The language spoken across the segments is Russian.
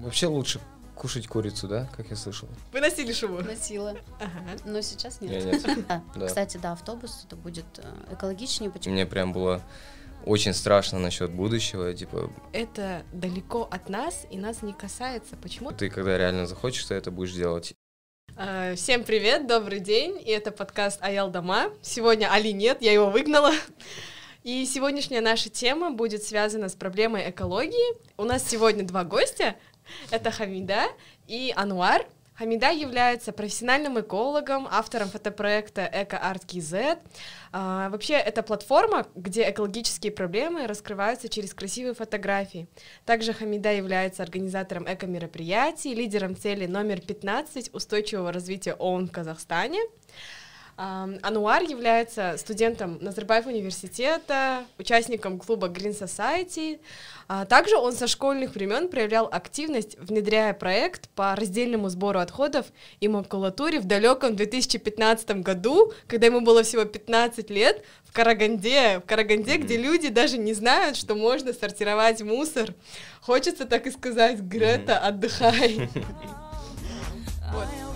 Вообще лучше кушать курицу, да, как я слышал? Вы носили шубу? Носила. Ага. Но сейчас нет. Я нет. Да. Да. Кстати, да, автобус это будет э, экологичнее. Почему? Мне прям было очень страшно насчет будущего, типа, Это далеко от нас и нас не касается. Почему? ты когда реально захочешь, ты это будешь делать. А, Всем привет, добрый день, и это подкаст Аял Дома. Сегодня Али нет, я его выгнала. И сегодняшняя наша тема будет связана с проблемой экологии. У нас сегодня два гостя. Это Хамида и Ануар. Хамида является профессиональным экологом, автором фотопроекта «Эко-арт KZ». А, вообще, это платформа, где экологические проблемы раскрываются через красивые фотографии. Также Хамида является организатором эко-мероприятий, лидером цели номер 15 устойчивого развития ООН в Казахстане. Ануар является студентом Назарбаев университета, участником клуба Green Society. А Также он со школьных времен проявлял активность, внедряя проект по раздельному сбору отходов и макулатуре в далеком 2015 году, когда ему было всего 15 лет, в Караганде, в Караганде, где люди даже не знают, что можно сортировать мусор. Хочется так и сказать, Грета, отдыхай. Вот.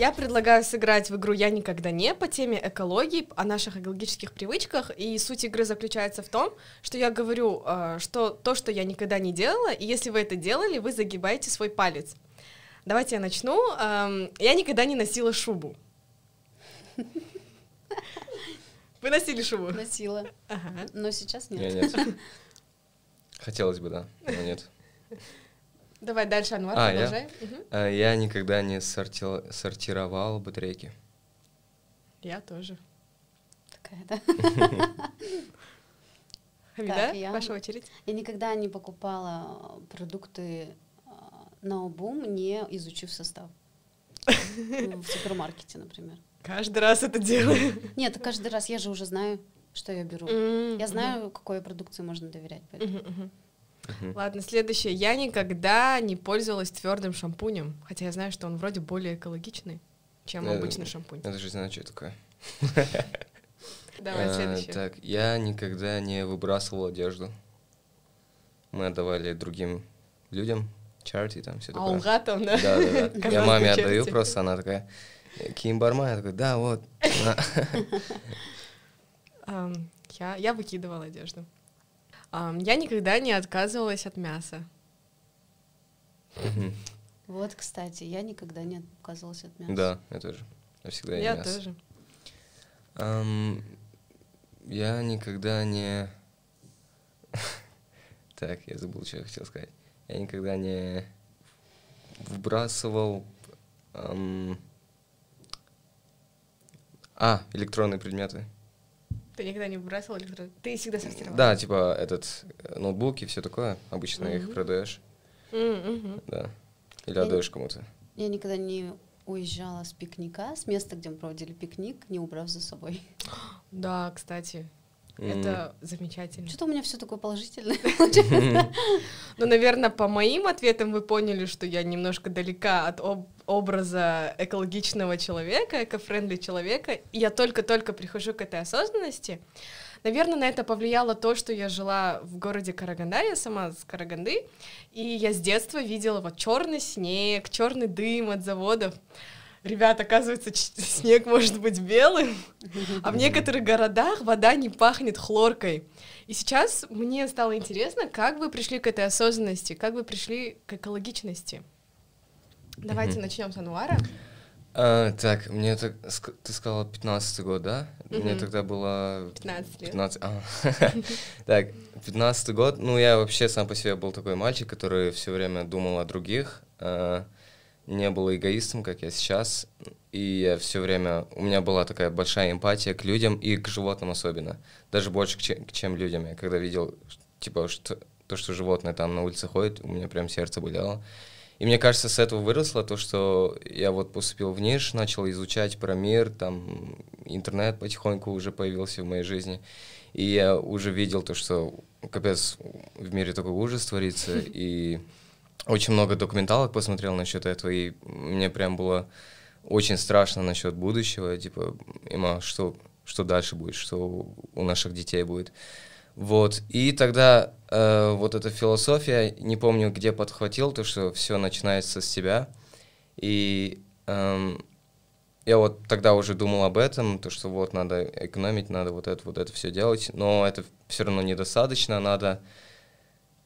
Я предлагаю сыграть в игру «Я никогда не» по теме экологии, о наших экологических привычках. И суть игры заключается в том, что я говорю, э, что то, что я никогда не делала, и если вы это делали, вы загибаете свой палец. Давайте я начну. Эм, Я никогда не носила шубу. Вы носили шубу? Носила. Ага. Но сейчас Я нет. нет. Хотелось бы, да, но нет. Давай дальше, Анвар, А, я? продолжай. Мгм. А, Я никогда не сорти- сортировал батарейки. Я тоже. Такая, да. Хамида, Так, я- ваша очередь. Я никогда не покупала продукты а, на обум, не изучив состав. Ну, В супермаркете, например. Каждый раз это делаю. Нет, каждый раз я же уже знаю, что я беру. Я знаю, какой продукции можно доверять. Мгм. Ладно, следующее. Я никогда не пользовалась твердым шампунем, хотя я знаю, что он вроде более экологичный, чем Э, обычный шампунь. Я даже знаю, что такое. Давай А, следующее. Так, я никогда не выбрасывал одежду. Мы отдавали другим людям, чарти там, все А такое. лга там, да? Да, да, да. Я маме отдаю просто, она такая, Ким Барма, я такой, да, вот. на». Ам, Я, я выкидывала одежду. Я никогда не отказывалась от мяса. Вот, кстати, я никогда не отказывалась от мяса. Да, я тоже. Я всегда ем Я мясо. тоже. Ам, Я никогда не... Так, я забыл, что я хотел сказать. Я никогда не вбрасывал... ам, А, электронные предметы. Ты никогда не выбрасывала электро... Ты всегда сортировала? Да, типа этот э, ноутбук и все такое. Обычно их Мгм. продаешь, мгм. да. Или Я не- отдаешь кому-то. Я никогда не уезжала с пикника, с места, где мы проводили пикник, не убрав за собой. Да, кстати, М. это замечательно. Что-то у меня все такое положительное. Ну, наверное, по моим ответам вы поняли, что я немножко далека от об- образа экологичного человека, эко-френдли человека. И я только-только прихожу к этой осознанности. Наверное, на это повлияло то, что я жила в городе Караганда, я сама с Караганды, и я с детства видела вот черный снег, черный дым от заводов. Ребят, оказывается, снег может быть белым, а в некоторых городах вода не пахнет хлоркой. И сейчас мне стало интересно, как вы пришли к этой осознанности, как вы пришли к экологичности. Давайте Мгм. начнем с Ануара. А, так, мне так, ты сказала 15 год, да? Мне Мгм. тогда было 15 лет. 15, а. Так, 15 год, ну, я вообще сам по себе был такой мальчик, который все время думал о других, а, не был эгоистом, как я сейчас, и я все время, у меня была такая большая эмпатия к людям и к животным особенно, даже больше, к чем людям. Я когда видел, типа, что, то, что животное там на улице ходит, у меня прям сердце болело. И мне кажется, с этого выросло то, что я вот поступил в НИШ, начал изучать про мир, там интернет потихоньку уже появился в моей жизни. И я уже видел то, что капец, в мире такой ужас творится, и очень много документалок посмотрел насчет этого, и мне прям было очень страшно насчет будущего, типа, има, что, что дальше будет, что у наших детей будет. Вот, и тогда э, вот эта философия, не помню, где подхватил, то, что все начинается с себя. И эм, я вот тогда уже думал об этом, то, что вот надо экономить, надо вот это, вот это все делать, но это все равно недостаточно, надо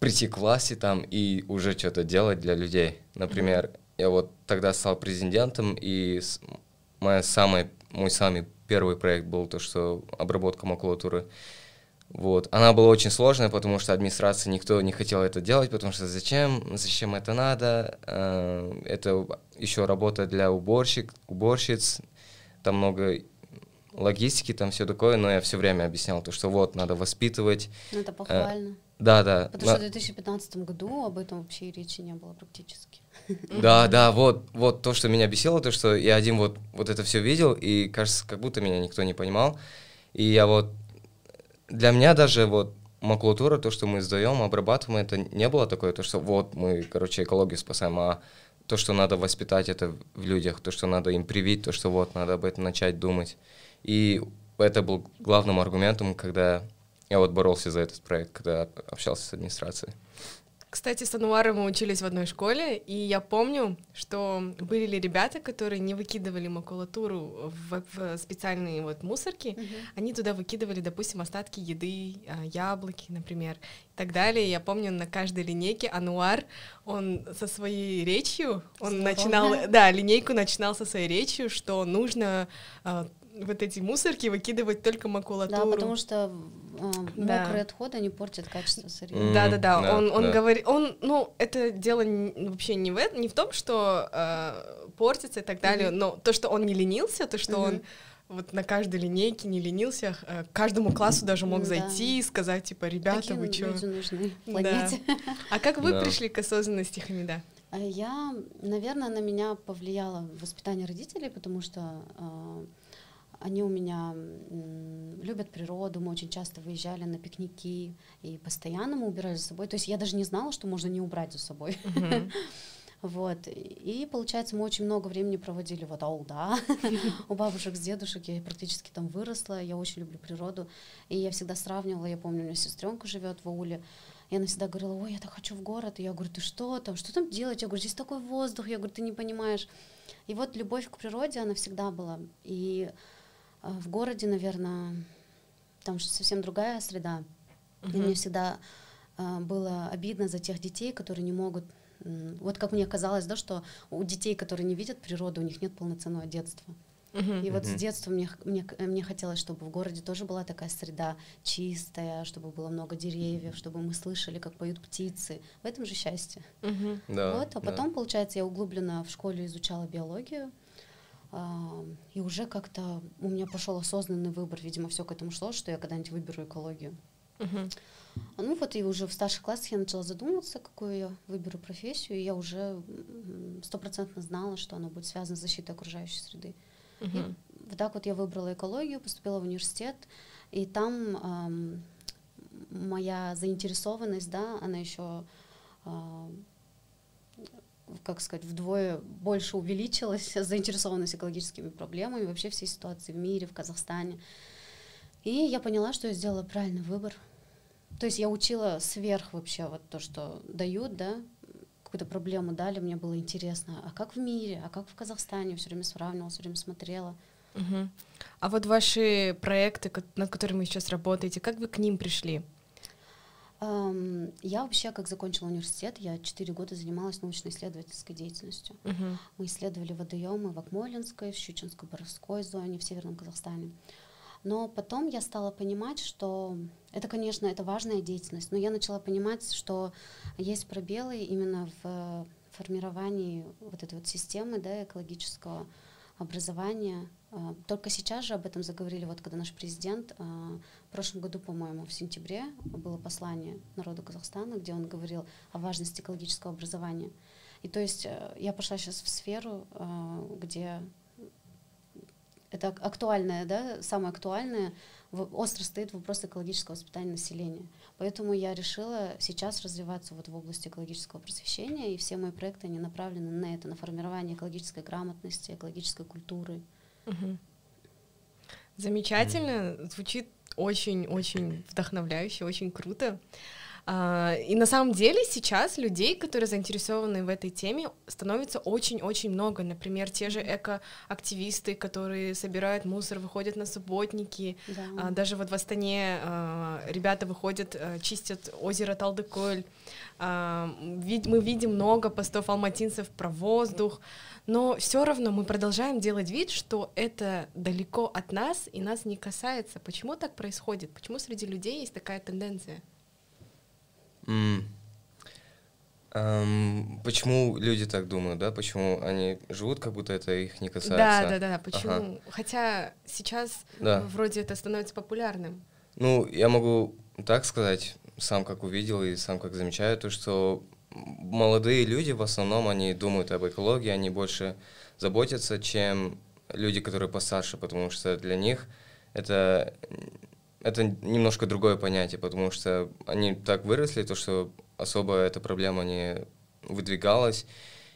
прийти к власти там и уже что-то делать для людей. Например, я вот тогда стал президентом, и моя самая, мой самый первый проект был то, что обработка макулатуры. Вот. Она была очень сложная, потому что администрация никто не хотел это делать, потому что зачем, зачем это надо, Э, это еще работа для уборщик, уборщиц, там много логистики, там все такое, но я все время объяснял то, что вот, надо воспитывать. Ну, это похвально. Да, да. Потому что на- в 2015 году об этом вообще и речи не было практически. Да, да, вот, вот то, что меня бесило, то, что я один вот, вот это все видел, и кажется, как будто меня никто не понимал. И я вот, для меня даже вот макулатура, то, что мы сдаем, обрабатываем, это не было такое, то, что вот мы, короче, экологию спасаем, а то, что надо воспитать это в людях, то, что надо им привить, то, что вот надо об этом начать думать. И это был главным аргументом, когда я вот боролся за этот проект, когда общался с администрацией. Кстати, с Ануаром мы учились в одной школе, и я помню, что были ли ребята, которые не выкидывали макулатуру в, в специальные вот мусорки, они туда выкидывали, допустим, остатки еды, а, яблоки, например, и так далее. Я помню, на каждой линейке Ануар, он со своей речью, он Здорово. начинал, да, линейку начинал со своей речью, что нужно а, вот эти мусорки выкидывать только макулатуру. Да, потому что э, Да. мокрые отходы, они портят качество сырья. М, Да, да, да. да, Он, он да. говорит, он, ну, это дело вообще не в этом, не в том, что э, портится и так далее, Мгм. но то, что он не ленился, то, что он Мгм. вот на каждой линейке не ленился, э, к каждому классу даже мог Да. зайти и сказать, типа, ребята, Такие вы люди нужны Да. планете. А как вы Да. пришли к осознанности, Хамида? А Я, наверное, на меня повлияло воспитание родителей, потому что э, они у меня любят природу, мы очень часто выезжали на пикники и постоянно мы убирали за собой. То есть я даже не знала, что можно не убрать за собой. Вот. И получается, мы очень много времени проводили вот ау, да, у бабушек с дедушек. Я практически там выросла. Я очень люблю природу. И я всегда сравнивала, я помню, у меня сестренка живет в ауле. И она всегда говорила, ой, я так хочу в город. И я говорю, ты что там, что там делать? Я говорю, здесь такой воздух. Я говорю, ты не понимаешь. И вот любовь к природе, она всегда была. И в городе, наверное, там же совсем другая среда. И Мгм. мне всегда а, было обидно за тех детей, которые не могут... Вот как мне казалось, да, что у детей, которые не видят природу, у них нет полноценного детства. Мгм. И вот с Мгм. детства мне, мне, мне хотелось, чтобы в городе тоже была такая среда чистая, чтобы было много деревьев, чтобы мы слышали, как поют птицы. В этом же счастье. Мгм. Да, вот, а да. потом, получается, я углубленно в школе изучала биологию. И уже как-то у меня пошел осознанный выбор, видимо, все к этому шло, что я когда-нибудь выберу экологию. А Ну вот и уже в старших классах я начала задумываться, какую я выберу профессию, и я уже стопроцентно знала, что она будет связана с защитой окружающей среды. Мгм. Вот так вот я выбрала экологию, поступила в университет, и там ам, моя заинтересованность, да, она еще, а, как сказать, вдвое больше увеличилась, заинтересованность экологическими проблемами, вообще всей ситуации в мире, в Казахстане. И я поняла, что я сделала правильный выбор. То есть я учила сверх вообще вот то, что дают, да, какую-то проблему дали, мне было интересно, а как в мире, а как в Казахстане, все время сравнивала, все время смотрела. Мгм. А вот ваши проекты, над которыми вы сейчас работаете, как вы к ним пришли? Я вообще, как закончила университет, я четыре года занималась научно-исследовательской деятельностью. Мгм. Мы исследовали водоемы в Акмолинской, в Щучинско-Боровской зоне, в Северном Казахстане. Но потом я стала понимать, что это, конечно, это важная деятельность, но я начала понимать, что есть пробелы именно в формировании вот этой вот системы да, экологического образования. А, Только сейчас же об этом заговорили, вот когда наш президент а, в прошлом году, по-моему, в сентябре было послание народу Казахстана, где он говорил о важности экологического образования. И то есть э, я пошла сейчас в сферу, э, где это это ак- актуальное, да, самое актуальное, остро стоит вопрос экологического воспитания населения. Поэтому я решила сейчас развиваться вот в области экологического просвещения, и все мои проекты, они направлены на это, на формирование экологической грамотности, экологической культуры. Замечательно, звучит очень-очень вдохновляюще, очень круто. А, И на самом деле сейчас людей, которые заинтересованы в этой теме, становится очень-очень много. Например, те же экоактивисты, которые собирают мусор, выходят на субботники. Да. А, Даже вот в Астане а, ребята выходят, чистят озеро Талдыколь. Мы видим много постов алматинцев про воздух, но все равно мы продолжаем делать вид, что это далеко от нас и нас не касается. Почему так происходит? Почему среди людей есть такая тенденция? М. Ам, Почему люди так думают, да? Почему они живут, как будто это их не касается? Да, да, да. Почему? Ага. Хотя сейчас Да. вроде это становится популярным. Ну, я могу так сказать, сам как увидел и сам как замечаю, то, что молодые люди в основном, они думают об экологии, они больше заботятся, чем люди, которые постарше, потому что для них это, это немножко другое понятие, потому что они так выросли, то, что особо эта проблема не выдвигалась.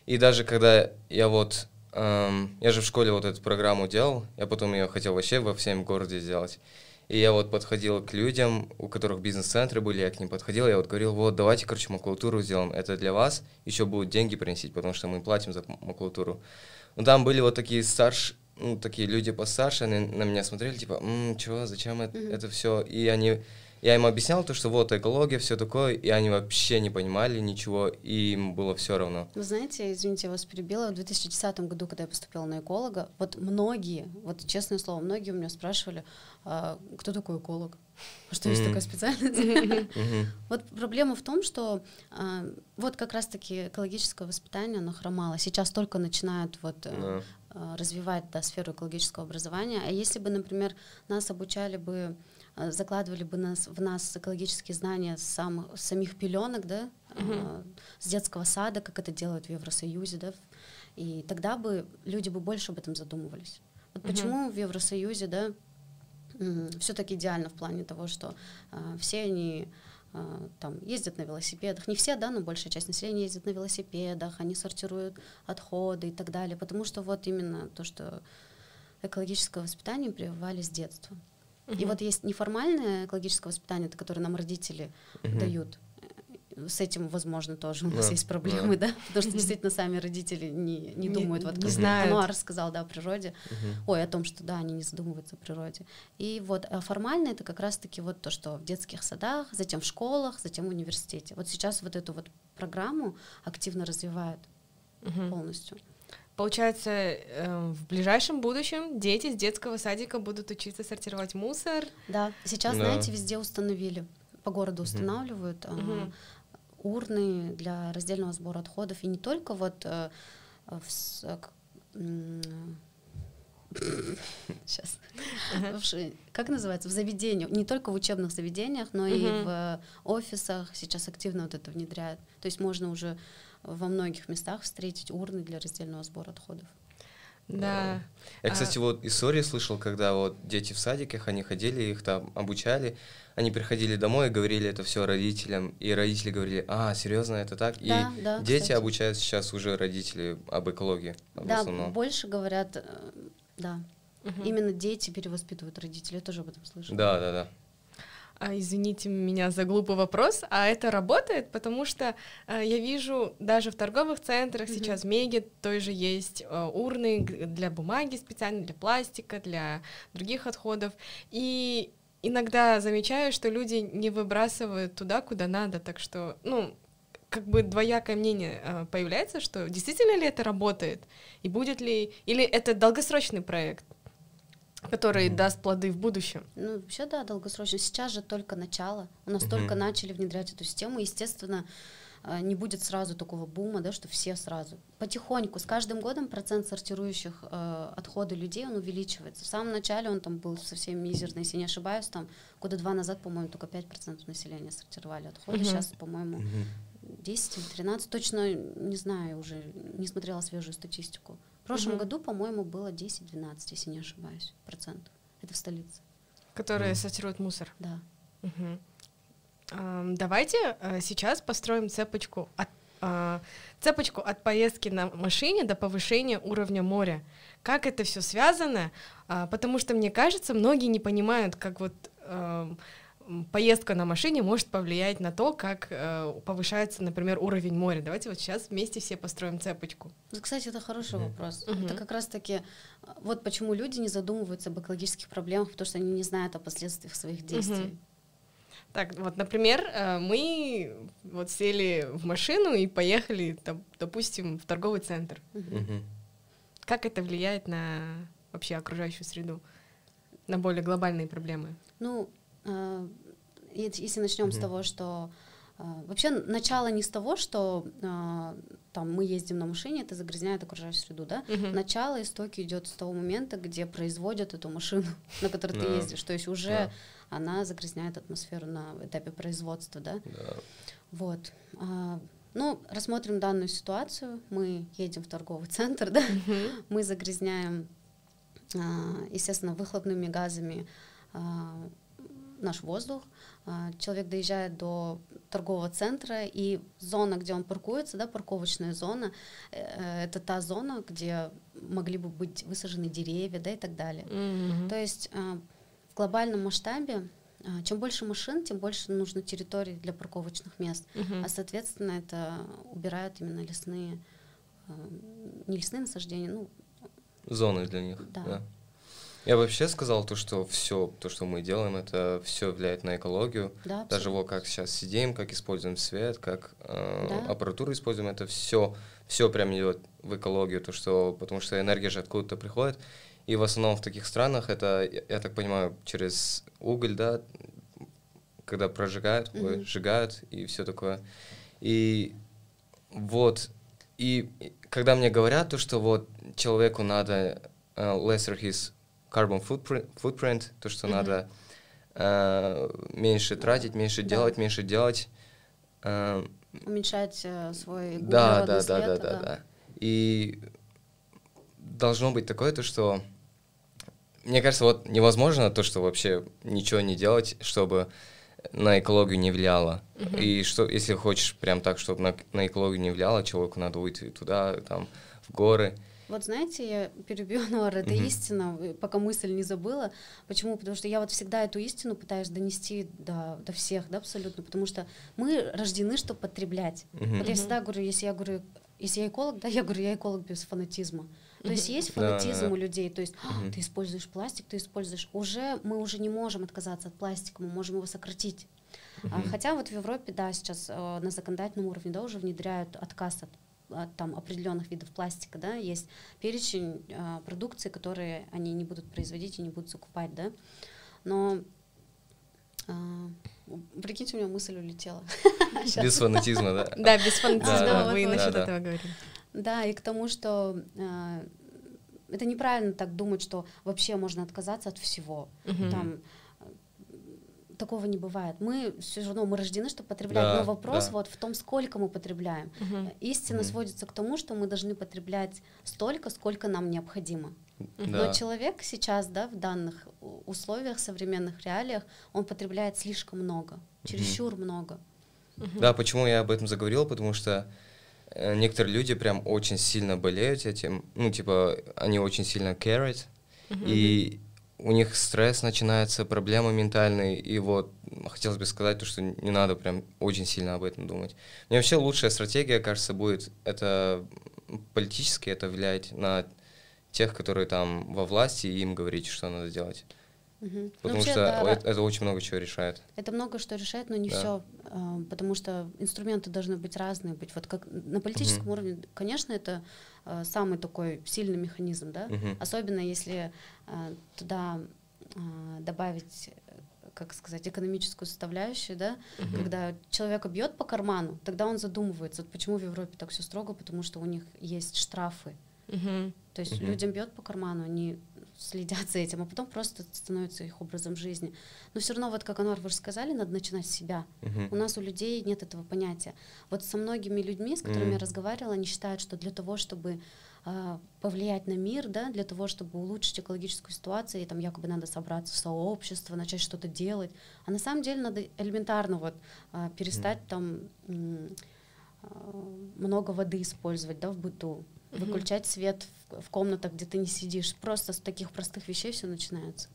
И даже когда я вот, эм, я же в школе вот эту программу делал, я потом ее хотел вообще во всем городе сделать. И я вот подходил к людям, у которых бизнес-центры были, я к ним подходил, я вот говорил, вот давайте, короче, макулатуру сделаем, это для вас, еще будут деньги приносить, потому что мы платим за макулатуру. Ну там были вот такие старш, ну такие люди постарше, они на меня смотрели, типа, «М, чего, зачем это, это все, и они, я им объяснял то, что вот экология, все такое, и они вообще не понимали ничего, и им было все равно. Вы знаете, извините, я вас перебила, в 2010 году, когда я поступила на эколога, вот многие, вот честное слово, многие у меня спрашивали, «А кто такой эколог? А Что есть такая специальность? Вот проблема в том, что а, вот как раз-таки экологическое воспитание, оно хромало. Сейчас только начинают вот э, а, развивать да, сферу экологического образования. А если бы, например, нас обучали бы, закладывали бы нас, в нас экологические знания с, самых, с самих пеленок, да, а, с детского сада, как это делают в Евросоюзе, да, и тогда бы люди бы больше об этом задумывались. Вот Мгм. почему в Евросоюзе, да, все так идеально в плане того, что а, все они там ездят на велосипедах. Не все, да, но большая часть населения ездит на велосипедах, они сортируют отходы и так далее, потому что вот именно то, что экологическое воспитание прививали с детства. И вот есть неформальное экологическое воспитание, это которое нам родители Мгм. дают. Э, С этим, возможно, тоже у нас Да, есть проблемы, да, потому что действительно сами родители не, не Не- думают, вот не как знают. Ануар рассказал, да, о природе, Мгм. ой, о том, что да, они не задумываются о природе. И вот а формально это как раз-таки вот то, что в детских садах, затем в школах, затем в университете. Вот сейчас вот эту вот программу активно развивают Мгм. полностью. Получается, э, в ближайшем будущем дети с детского садика будут учиться сортировать мусор. Да, сейчас, Да. знаете, везде установили, по городу устанавливают Мгм. урны для раздельного сбора отходов. И не только вот э, в э, сейчас, Ага. в ши- как называется, в заведениях, не только в учебных заведениях, но и Мгм. в э, офисах сейчас активно вот это внедряют. То есть можно уже во многих местах встретить урны для раздельного сбора отходов. Да. Я, А- кстати, вот истории слышал, когда вот дети в садиках, они ходили, их там обучали, они приходили домой и говорили это все родителям, и родители говорили, а, серьезно, это так? Да, и да, дети кстати. обучают сейчас уже родители об экологии да, основном. больше говорят, э, да, Мгм. именно дети перевоспитывают родителей, я тоже об этом слышала. Да, да, да. А, извините меня за глупый вопрос, а это работает, потому что а, я вижу даже в торговых центрах Мгм. сейчас в Меге той же есть а, урны для бумаги специально, для пластика, для других отходов. И иногда замечаю, что люди не выбрасывают туда, куда надо, так что, ну, как бы двоякое мнение появляется, что действительно ли это работает, и будет ли, или это долгосрочный проект, который Мгм. даст плоды в будущем. Ну, вообще, да, долгосрочно. Сейчас же только начало. У нас Мгм. только начали внедрять эту систему. Естественно, э, не будет сразу такого бума, да, что все сразу. Потихоньку, с каждым годом процент сортирующих э, отходы людей, он увеличивается. В самом начале он там был совсем мизерный, если не ошибаюсь, там года два назад, по-моему, только 5% населения сортировали отходы. Мгм. Сейчас, по-моему, Мгм. 10 или 13, точно не знаю, уже не смотрела свежую статистику. Прошлом Мгм. году, по-моему, было 10-12, если не ошибаюсь, процентов. Это в столице, Которые Мгм. сортируют мусор. да. Мгм. Ам, Давайте э, сейчас построим цепочку от а, цепочку от поездки на машине до повышения уровня моря. Как это все связано? А, Потому что мне кажется, многие не понимают, как вот поездка на машине может повлиять на то, как э, повышается, например, уровень моря. Давайте вот сейчас вместе все построим цепочку. Кстати, это хороший Мгм. вопрос. Мгм. Это как раз-таки а, вот почему люди не задумываются об экологических проблемах, потому что они не знают о последствиях своих действий. Так, вот, например, э, мы вот сели в машину и поехали, допустим, в торговый центр. Мгм. Как это влияет на вообще окружающую среду, на более глобальные проблемы? Ну, э, если начнем с Мгм. того, что э, вообще начало не с того, что э, там мы ездим на машине, это загрязняет окружающую среду, да? Мгм. Начало истоки идет с того момента, где производят эту машину, на которой ты Да. ездишь. То есть уже Да. она загрязняет атмосферу на этапе производства, да? Да. Вот. А, Ну, рассмотрим данную ситуацию. Мы едем в торговый центр, да? Мгм. Мы загрязняем, а, естественно, выхлопными газами наш воздух. А, Человек доезжает до торгового центра, и зона, где он паркуется, да, парковочная зона, э, это та зона, где могли бы быть высажены деревья, да, и так далее. Мгм. То есть а, в глобальном масштабе, а, чем больше машин, тем больше нужно территорий для парковочных мест. Мгм. А, соответственно, это убирают именно лесные, не лесные насаждения, ну, Зоны для них. Да. Да. Я вообще сказал то, что все, то, что мы делаем, это все влияет на экологию. да, Даже вот как сейчас сидим, как используем свет, как э, Да. аппаратуру используем, это все, все прям идет в экологию, то что, потому что энергия же откуда-то приходит. И в основном в таких странах это, я, я так понимаю, через уголь, да, когда прожигают, Мгм. сжигают и все такое. И вот, и когда мне говорят то, что вот человеку надо э, lesser his carbon footprint, footprint то, что Мгм. надо э, меньше тратить, меньше Да. делать, меньше делать. э, уменьшать э, свой да, да, да, да, да, да. И должно быть такое, то, что мне кажется, вот невозможно то, что вообще ничего не делать, чтобы на экологию не влияло. Мгм. И что, если хочешь прям так, чтобы на, на экологию не влияло, человеку надо уйти туда, там, в горы. Вот знаете, я перебью, Нор, это Мгм. истина, э, пока мысль не забыла. Почему? Потому что я вот всегда эту истину пытаюсь донести до, до всех, да, абсолютно, потому что мы рождены, чтобы потреблять. Мгм. Вот я всегда говорю, если я говорю, если я эколог, да, я говорю, я эколог без фанатизма. То есть есть фанатизм да. у людей, то есть «А, ты используешь пластик, ты используешь, уже мы уже не можем отказаться от пластика, мы можем его сократить. Мгм. Хотя вот в Европе, да, сейчас э, на законодательном уровне, да, уже внедряют отказ от, от там определенных видов пластика, да, есть перечень э, продукции, которые они не будут производить и не будут закупать, да, но э, прикиньте, у меня мысль улетела. Без фанатизма, да? Да, без фанатизма вы вот, насчет этого говорили. Да, и к тому, что это неправильно так думать, что вообще можно отказаться от всего. Там такого не бывает. Мы все равно мы рождены, чтобы потреблять. Да, Но вопрос да. вот в том, сколько мы потребляем. Мгм. Истина Мгм. сводится к тому, что мы должны потреблять столько, сколько нам необходимо. Да. Но человек сейчас, да, в данных условиях, современных реалиях, он потребляет слишком много, чересчур много. Мгм. Да, почему я об этом заговорил, потому что э, некоторые люди прям очень сильно болеют этим, ну, типа, они очень сильно carried, Мгм. и у них стресс начинается, проблемы ментальные, и вот хотелось бы сказать то, что не надо прям очень сильно об этом думать. Мне вообще лучшая стратегия, кажется, будет, это политически это влиять на тех, которые там во власти, и им говорить, что надо делать. Ну, Потому вообще, что да, это, это очень много чего решает. Это много что решает, но не Да. все, потому что инструменты должны быть разные, быть вот как на политическом Мгм. уровне, конечно, это самый такой сильный механизм, да, Мгм. особенно если э, туда э, добавить, э, как сказать, экономическую составляющую, да, Мгм. когда человека бьет по карману, тогда он задумывается, вот почему в Европе так все строго, потому что у них есть штрафы, Мгм. то есть Мгм. людям бьет по карману, они следят за этим, а потом просто становится их образом жизни. Но все равно, вот как Анвар, вы же сказали, надо начинать с себя. Мгм. У нас у людей нет этого понятия. Вот со многими людьми, с которыми я Мгм. разговаривала, они считают, что для того, чтобы а, повлиять на мир, да, для того, чтобы улучшить экологическую ситуацию, и там якобы надо собраться в сообщество, начать что-то делать. А на самом деле надо элементарно вот а, перестать там м, а, много воды использовать, да, в быту. Выключать свет в, комнатах, где ты не сидишь. Просто с таких простых вещей все начинается.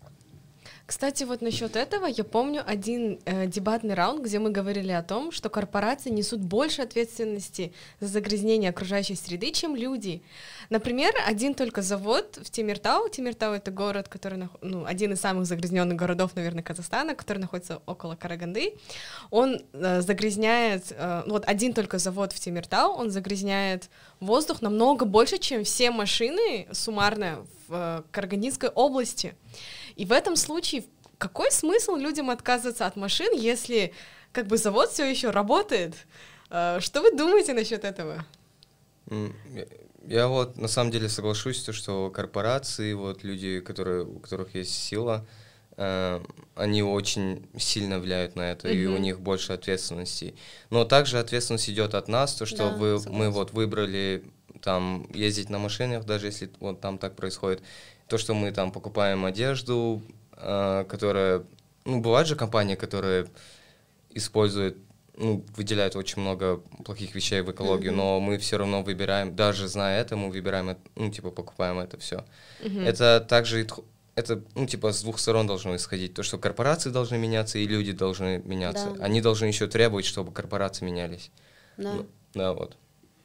Кстати, вот насчет этого я помню один э, дебатный раунд, где мы говорили о том, что корпорации несут больше ответственности за загрязнение окружающей среды, чем люди. Например, один только завод в Тимиртау, Тимиртау это город, который ну, один из самых загрязненных городов, наверное, Казахстана, который находится около Караганды, он э, загрязняет, э, вот один только завод в Тимиртау, он загрязняет воздух намного больше, чем все машины суммарно в э, Карагандинской области. И в этом случае какой смысл людям отказываться от машин, если как бы завод все еще работает? Э, Что вы думаете насчет этого? Я- вот на самом деле соглашусь, то, что корпорации, вот люди, которые, у которых есть сила, э, они очень сильно влияют на это, и у них больше ответственности. Но также ответственность идет от нас, то, что Да, вы, мы вот выбрали там ездить на машинах, даже если вот там так происходит. То, что мы там покупаем одежду, э, которая... Ну, бывают же компании, которые используют, ну, выделяют очень много плохих вещей в экологию, Мгм. но мы все равно выбираем, даже зная это, мы выбираем, ну, типа, покупаем это все. Мгм. Это также, это, ну, типа, с двух сторон должно исходить. То, что корпорации должны меняться, и люди должны меняться. Да. Они должны еще требовать, чтобы корпорации менялись. Да. Ну, да, вот.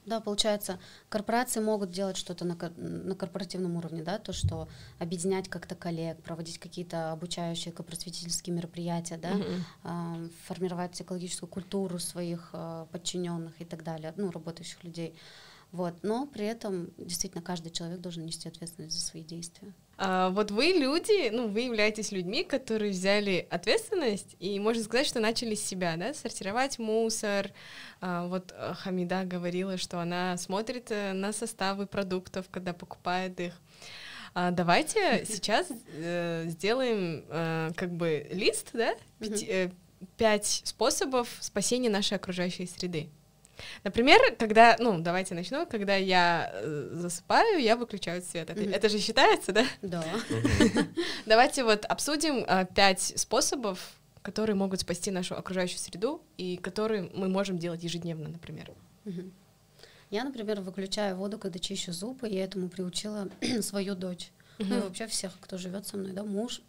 Да, получается, корпорации могут делать что-то на, на корпоративном уровне, да, то, что объединять как-то коллег, проводить какие-то обучающие просветительские мероприятия, да, Мгм. а, формировать экологическую культуру своих а, подчиненных и так далее, ну, работающих людей. Вот. Но при этом действительно каждый человек должен нести ответственность за свои действия. А, вот вы люди, ну, вы являетесь людьми, которые взяли ответственность и, можно сказать, что начали с себя, да, сортировать мусор. А, вот э, Хамида говорила, что она смотрит э, на составы продуктов, когда покупает их. А, давайте сейчас э, сделаем э, как бы лист, да, пяти- э, пять способов спасения нашей окружающей среды. Например, когда, ну, давайте начну, когда я э, засыпаю, я выключаю свет. Это, Мгм. это же считается, да? Да. Давайте вот обсудим а, пять способов, которые могут спасти нашу окружающую среду и которые мы можем делать ежедневно, например. Я, например, выключаю воду, когда чищу зубы, я этому приучила свою дочь. Ну и вообще всех, кто живет со мной, да, муж.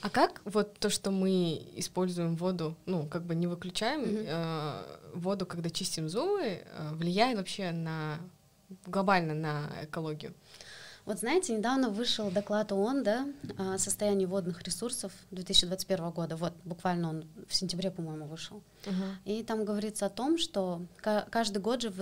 А как вот то, что мы используем воду, ну, как бы не выключаем Мгм. э, воду, когда чистим зубы, э, влияет вообще на глобально на экологию? Вот знаете, недавно вышел доклад ООН, да, о состоянии водных ресурсов 2021 года. Вот, буквально он в сентябре, по-моему, вышел. И там говорится о том, что ка- каждый год же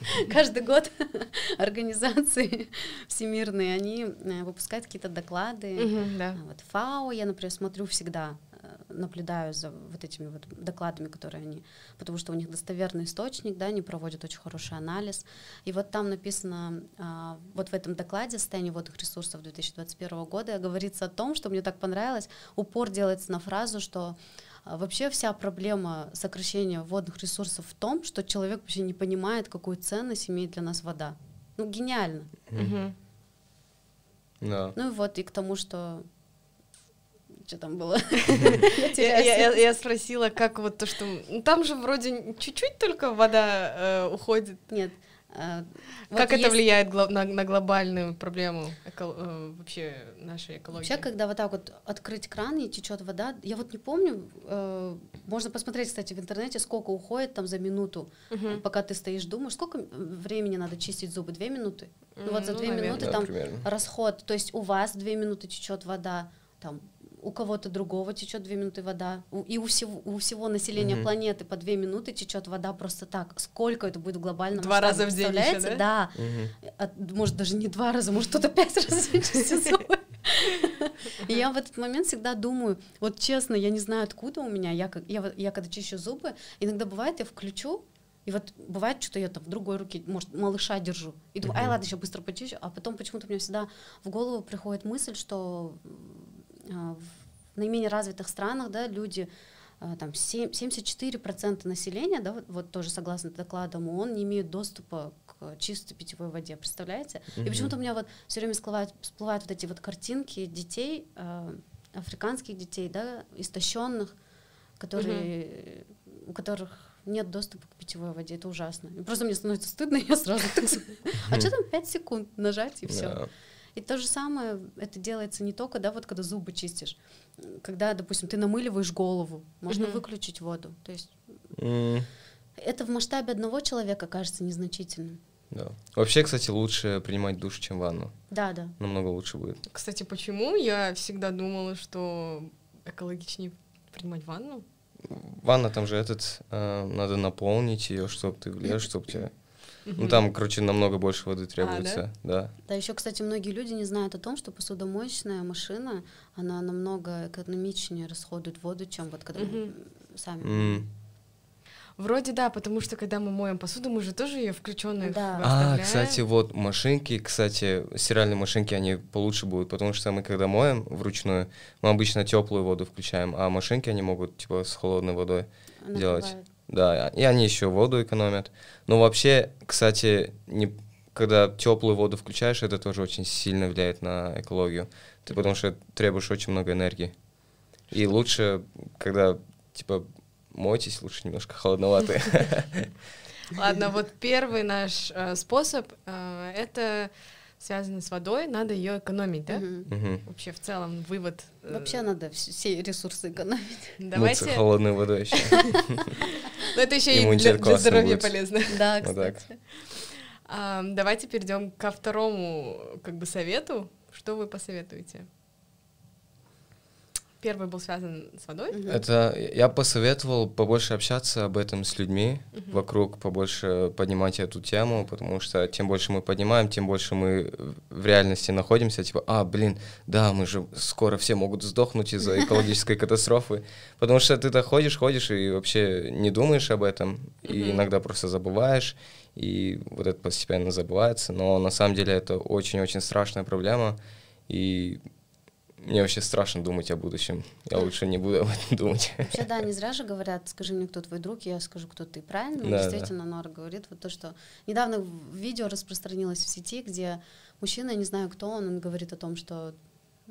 каждый год организации всемирные, они э, выпускают какие-то доклады. А Вот ФАО я, например, смотрю всегда, э, наблюдаю за вот этими вот докладами, которые они, потому что у них достоверный источник, да, они проводят очень хороший анализ. И вот там написано, а, вот в этом докладе «Состояние водных ресурсов 2021 года» говорится о том, что мне так понравилось, упор делается на фразу, что Вообще вся проблема сокращения водных ресурсов в том, что человек вообще не понимает, какую ценность имеет для нас вода. Ну, гениально. Мгм. Да. Ну и вот и к тому, что... Что там было? Я, я- я- я спросила, как вот то, что... ну, Там же вроде чуть-чуть только вода э, уходит. Нет. Вот как это есть- влияет на, на глобальную проблему эко- э, вообще нашей экологии? Вообще, когда вот так вот открыть кран и течет вода, я вот не помню, э, можно посмотреть, кстати, в интернете, сколько уходит там за минуту, Мгм. пока ты стоишь, думаешь, сколько э, времени надо чистить зубы? Две минуты? Ну вот за Ну, две наверное. минуты Да, там примерно. расход, то есть у вас две минуты течет вода, там у кого-то другого течет две минуты вода, у- и у всего, у всего населения Мгм. планеты по две минуты течет вода просто так. Сколько это будет в глобальном Два раза в день еще, представляете? Да. Мгм. А, может, даже не два раза, может, кто-то пять раз в день чистит зубы. И я в этот момент всегда думаю, вот честно, я не знаю, откуда у меня, я, как- я, вот- я когда чищу зубы, иногда бывает, я включу, и вот бывает, что я там в другой руке, может, малыша держу, и думаю, ай, ладно, еще быстро почищу, а потом почему-то мне всегда в голову приходит мысль, что в наименее развитых странах, да, люди а, там семь- 74% населения, да, вот, вот тоже согласно докладам ООН, не имеют доступа к чистой питьевой воде, представляете? И Мгм. почему-то у меня вот все время всплывают, всплывают вот эти вот картинки детей, а, африканских детей, да, истощенных, которые, у которых нет доступа к питьевой воде, это ужасно. И просто мне становится стыдно, и я сразу так. А что там 5 секунд нажать и все. И то же самое это делается не только, да, вот когда зубы чистишь, когда, допустим, ты намыливаешь голову, можно Мгм. выключить воду. То есть М, это в масштабе одного человека кажется незначительным. Да. Вообще, кстати, лучше принимать душ, чем ванну. Да, да. Намного лучше будет. Кстати, почему я всегда думала, что экологичнее принимать ванну? Ванна там же этот, э, надо наполнить ее, чтобы ты влез, чтобы Ну там, короче, намного больше воды требуется, да. Да, еще, кстати, многие люди не знают о том, что посудомоечная машина, она намного экономичнее расходует воду, чем вот когда мы Мгм. сами. М. Вроде да, потому что когда мы моем посуду, мы же тоже ее включенную Да. А, кстати, вот машинки, кстати, стиральные машинки, они получше будут, потому что мы когда моем вручную, мы обычно теплую воду включаем, а машинки они могут типа с холодной водой делать. Накрывает. Да, и они еще воду экономят. Но вообще, кстати, не, когда теплую воду включаешь, это тоже очень сильно влияет на экологию. Ты потому что требуешь очень много энергии. И лучше, когда типа мойтесь, лучше немножко холодноватые. Ладно, вот первый наш э, способ э, это связано с водой, надо ее экономить, да? Мгм. Вообще в целом вывод. э, Вообще надо вс- все ресурсы экономить. Мыться Давайте. холодной водой еще. Но это еще и для, здоровья полезно. Да, кстати. Давайте перейдем ко второму как бы совету. Что вы посоветуете? Первый был связан с водой. Мгм. Это я посоветовал побольше общаться об этом с людьми вокруг, побольше поднимать эту тему, потому что тем больше мы поднимаем, тем больше мы в реальности находимся, типа, а, блин, да, мы же скоро все могут сдохнуть из-за экологической катастрофы, потому что ты так ходишь, ходишь и вообще не думаешь об этом, и иногда просто забываешь, и вот это постепенно забывается, но на самом деле это очень-очень страшная проблема, и мне вообще страшно думать о будущем. Я лучше не буду об этом думать. Вообще, да, не зря же говорят, скажи мне, кто твой друг, я скажу, кто ты. Правильно? Да, Действительно, Нора говорит вот то, что недавно видео распространилось в сети, где мужчина, не знаю кто он, он говорит о том, что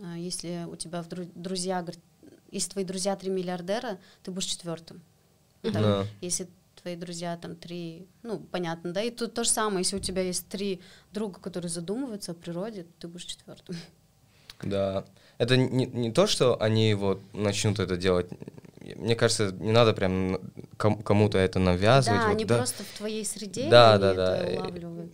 а, если у тебя в дру- друзья, говорит, если твои друзья три миллиардера, ты будешь четвертым. Да. Если твои друзья там три, ну, понятно, да, и тут то же самое, если у тебя есть три друга, которые задумываются о природе, ты будешь четвертым. Да. Это не, не то, что они вот начнут это делать. Мне кажется, не надо прям ком- кому-то это навязывать. Да, вот, они да. просто в твоей среде, Да, да, да.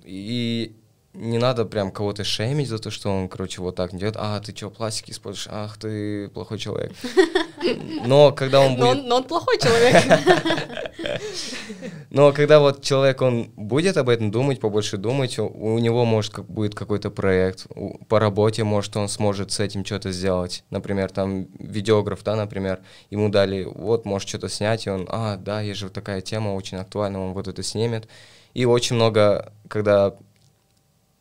И не надо прям кого-то шеймить за то, что он, короче, вот так делает. А, ты что, пластик используешь? Ах, ты плохой человек. Но когда он Но будет... он, но он плохой человек. Но когда вот человек, он будет об этом думать, побольше думать, у, него, может, как, будет какой-то проект, по работе, может, он сможет с этим что-то сделать. Например, там, видеограф, да, например, ему дали, вот, может, что-то снять, и он, а, да, есть же такая тема, очень актуальна, он вот это снимет. И очень много, когда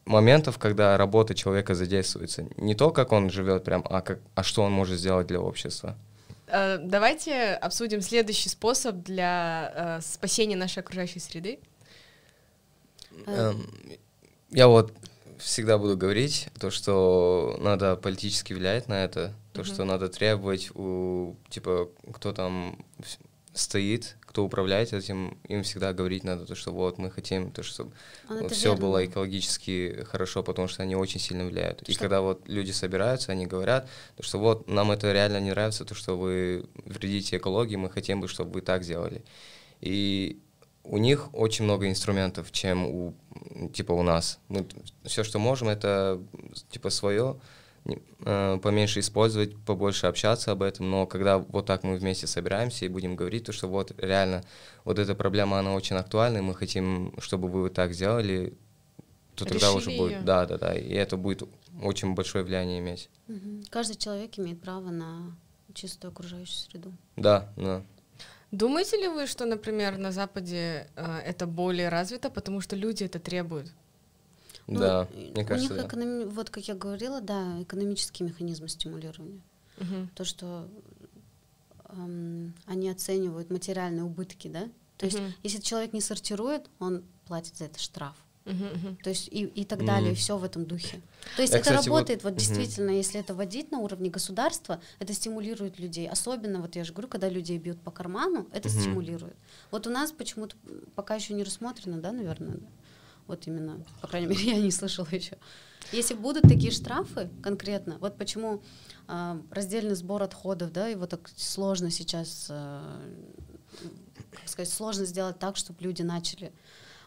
моментов, когда работа человека задействуется. Не то, как он живет прям, а, как, а что он может сделать для общества. Э, Давайте обсудим следующий способ для э, спасения нашей окружающей среды. Э, Эм, Я вот всегда буду говорить то, что надо политически влиять на это, то, Мгм. что надо требовать у, типа, кто там стоит, кто управляет этим, им всегда говорить надо то, что вот мы хотим, то, чтобы А, это все верно. было экологически хорошо, потому что они очень сильно влияют. И Что- когда вот люди собираются, они говорят, то, что вот нам это реально не нравится, то, что вы вредите экологии, мы хотим бы, чтобы вы так делали. И у них очень много инструментов, чем у типа у нас. Мы все, что можем, это типа свое, поменьше использовать, побольше общаться об этом, но когда вот так мы вместе собираемся и будем говорить, то что вот реально вот эта проблема, она очень актуальна, и мы хотим, чтобы вы вот так сделали, то тогда Решили уже её. будет, да, да, да, и это будет очень большое влияние иметь. Мгм. Каждый человек имеет право на чистую окружающую среду. Да, да. Думаете ли вы, что, например, на Западе э, это более развито, потому что люди это требуют? Ну, да, мне у кажется, них да. экономи- вот как я говорила, да, экономические механизмы стимулирования. Мгм. То, что эм, они оценивают материальные убытки, да? То есть, Мгм. если человек не сортирует, он платит за это штраф. Мгм. То есть и, и так далее, и все в этом духе. То есть Я, это кстати, вот- работает, вот, мгм. действительно, если это вводить на уровне государства, это стимулирует людей. Особенно, вот я же говорю, когда людей бьют по карману, это Мгм. стимулирует. Вот у нас почему-то пока еще не рассмотрено, да, наверное, вот именно, по крайней мере, я не слышала еще. Если будут такие штрафы конкретно, вот почему а, раздельный сбор отходов, да, его так сложно сейчас, как сказать, сложно сделать так, чтобы люди начали